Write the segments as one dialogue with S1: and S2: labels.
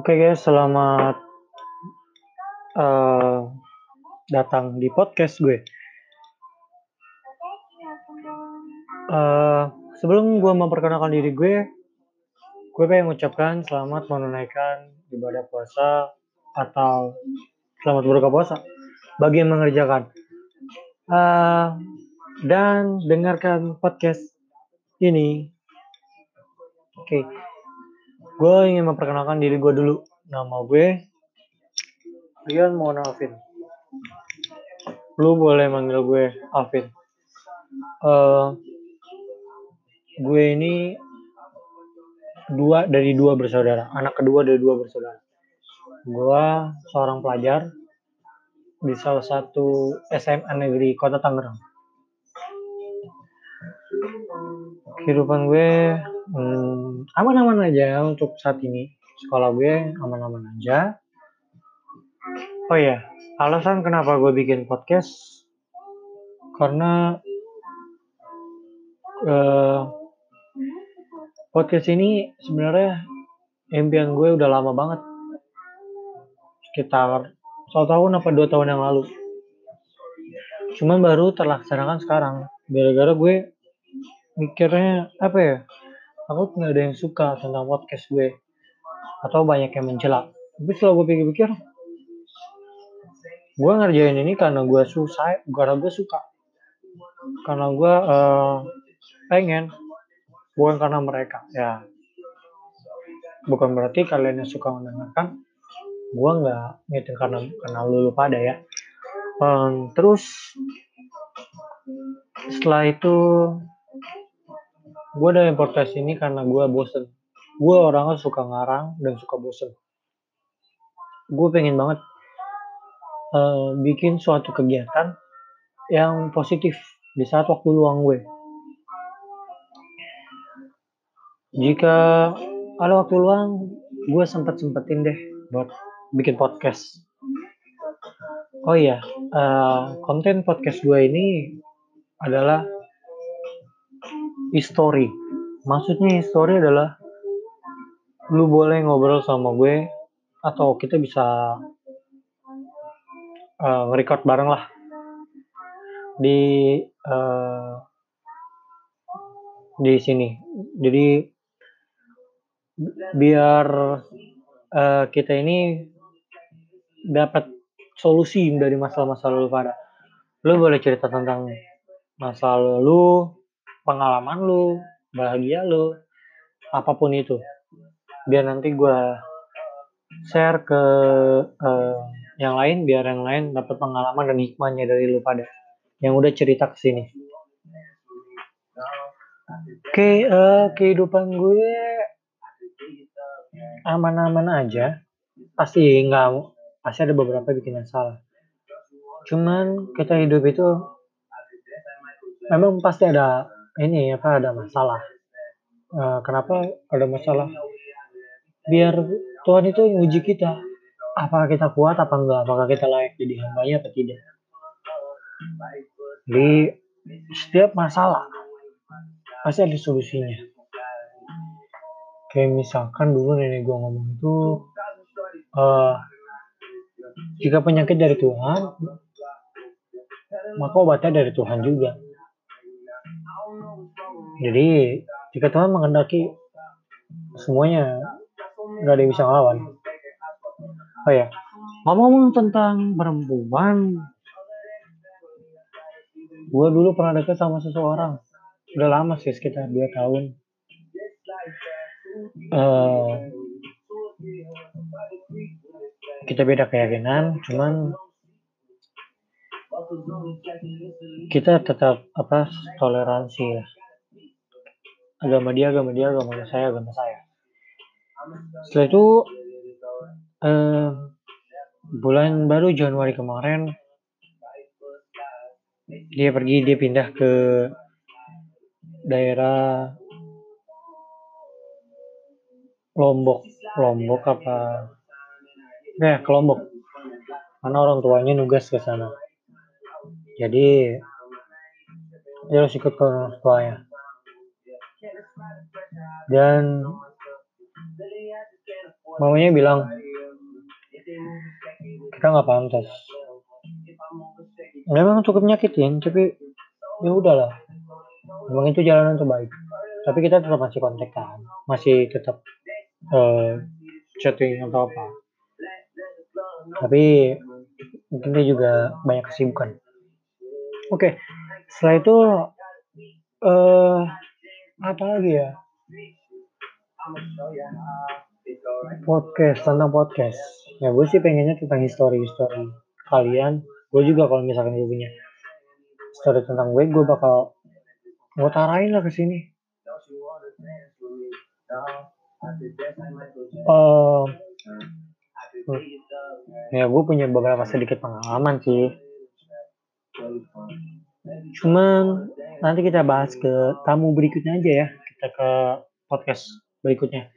S1: Oke guys, selamat uh, datang di podcast gue. Uh, sebelum gue memperkenalkan diri gue, gue pengen mengucapkan selamat menunaikan ibadah puasa atau selamat berbuka puasa bagi yang mengerjakan. Uh, dan dengarkan podcast ini. Oke. Okay gue ingin memperkenalkan diri gue dulu. Nama gue Rian Mona Alvin. Lu boleh manggil gue Alvin. Uh, gue ini dua dari dua bersaudara. Anak kedua dari dua bersaudara. Gue seorang pelajar di salah satu SMA negeri kota Tangerang. Kehidupan gue hmm, aman-aman aja untuk saat ini. Sekolah gue aman-aman aja. Oh ya alasan kenapa gue bikin podcast karena uh, podcast ini sebenarnya impian gue udah lama banget. Sekitar satu tahun apa dua tahun yang lalu. Cuman baru terlaksanakan sekarang. Gara-gara gue mikirnya apa ya aku nggak ada yang suka tentang podcast gue. Atau banyak yang mencela tapi setelah gue pikir-pikir gue ngerjain ini karena gue susah karena gue suka. Karena gue uh, pengen bukan karena mereka ya. Bukan berarti kalian yang suka mendengarkan. Gue nggak ngitung karena karena lu pada ya. Um, terus setelah itu gue ada podcast ini karena gue bosen. Gue orangnya suka ngarang dan suka bosen. Gue pengen banget uh, bikin suatu kegiatan yang positif di saat waktu luang gue. Jika ada waktu luang gue sempet sempetin deh buat bikin podcast. Oh iya uh, konten podcast gue ini adalah history. Maksudnya history adalah lu boleh ngobrol sama gue atau kita bisa uh, nge-record bareng lah. Di uh, di sini. Jadi biar uh, kita ini dapat solusi dari masalah-masalah lu pada lu boleh cerita tentang masalah lu pengalaman lu, bahagia lu, apa pun itu. Biar nanti gue share ke uh, yang lain, biar yang lain dapat pengalaman dan hikmahnya dari lu pada yang udah cerita ke sini. Oke, okay, uh, eh, kehidupan gue aman-aman aja. Pasti nggak, pasti ada beberapa bikin yang salah. Cuman kita hidup itu memang pasti ada ini apa ada masalah. Uh, kenapa ada masalah? Biar Tuhan itu uji kita. Apakah kita kuat apa enggak? Apakah kita layak jadi hambanya atau tidak? Di setiap masalah pasti ada solusinya. Kayak misalkan dulu nenek gue ngomong itu, uh, jika penyakit dari Tuhan, maka obatnya dari Tuhan juga. Jadi jika Tuhan mengendaki semuanya nggak ada yang bisa ngelawan. Oh ya, ngomong tentang perempuan, gue dulu pernah deket sama seseorang. Udah lama sih sekitar dua tahun. Uh, kita beda keyakinan, cuman kita tetap apa toleransi ya agama dia agama dia agama saya agama saya. Setelah itu eh, bulan baru Januari kemarin dia pergi dia pindah ke daerah Lombok. Lombok apa? Ya ke Lombok. Karena orang tuanya nugas ke sana. Jadi dia harus ikut ke orang tuanya dan mamanya bilang kita nggak pantas. Memang cukup nyakitin tapi ya udahlah. Memang itu jalanan terbaik. Tapi kita tetap masih kontak kan masih tetap uh, chatting atau apa. Tapi mungkin dia juga banyak kesibukan. Oke okay. setelah itu uh, apa lagi ya podcast tentang podcast. Ya gue sih pengennya tentang history history kalian. Gue juga kalau misalkan gue punya story tentang gue gue bakal gue tarain lah ke sini. Uh, ya gue punya beberapa sedikit pengalaman sih. Cuman nanti kita bahas ke tamu berikutnya aja ya kita ke podcast berikutnya.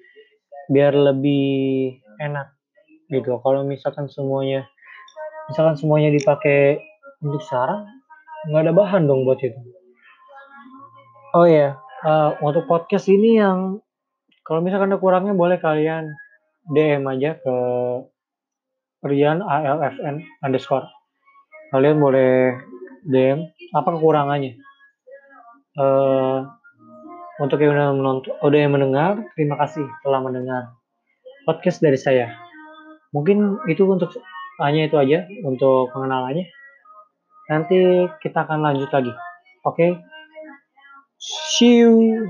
S1: Biar lebih enak gitu. Kalau misalkan semuanya misalkan semuanya dipakai untuk sarang nggak ada bahan dong buat itu. Oh ya uh, untuk podcast ini yang kalau misalkan ada kurangnya boleh kalian DM aja ke Rian ALFN underscore. Kalian boleh DM apa kekurangannya? Uh, untuk yang udah menonton udah yang mendengar terima kasih telah mendengar podcast dari saya mungkin itu untuk hanya itu aja untuk pengenalannya. Nanti kita akan lanjut lagi. Oke. Okay? See you.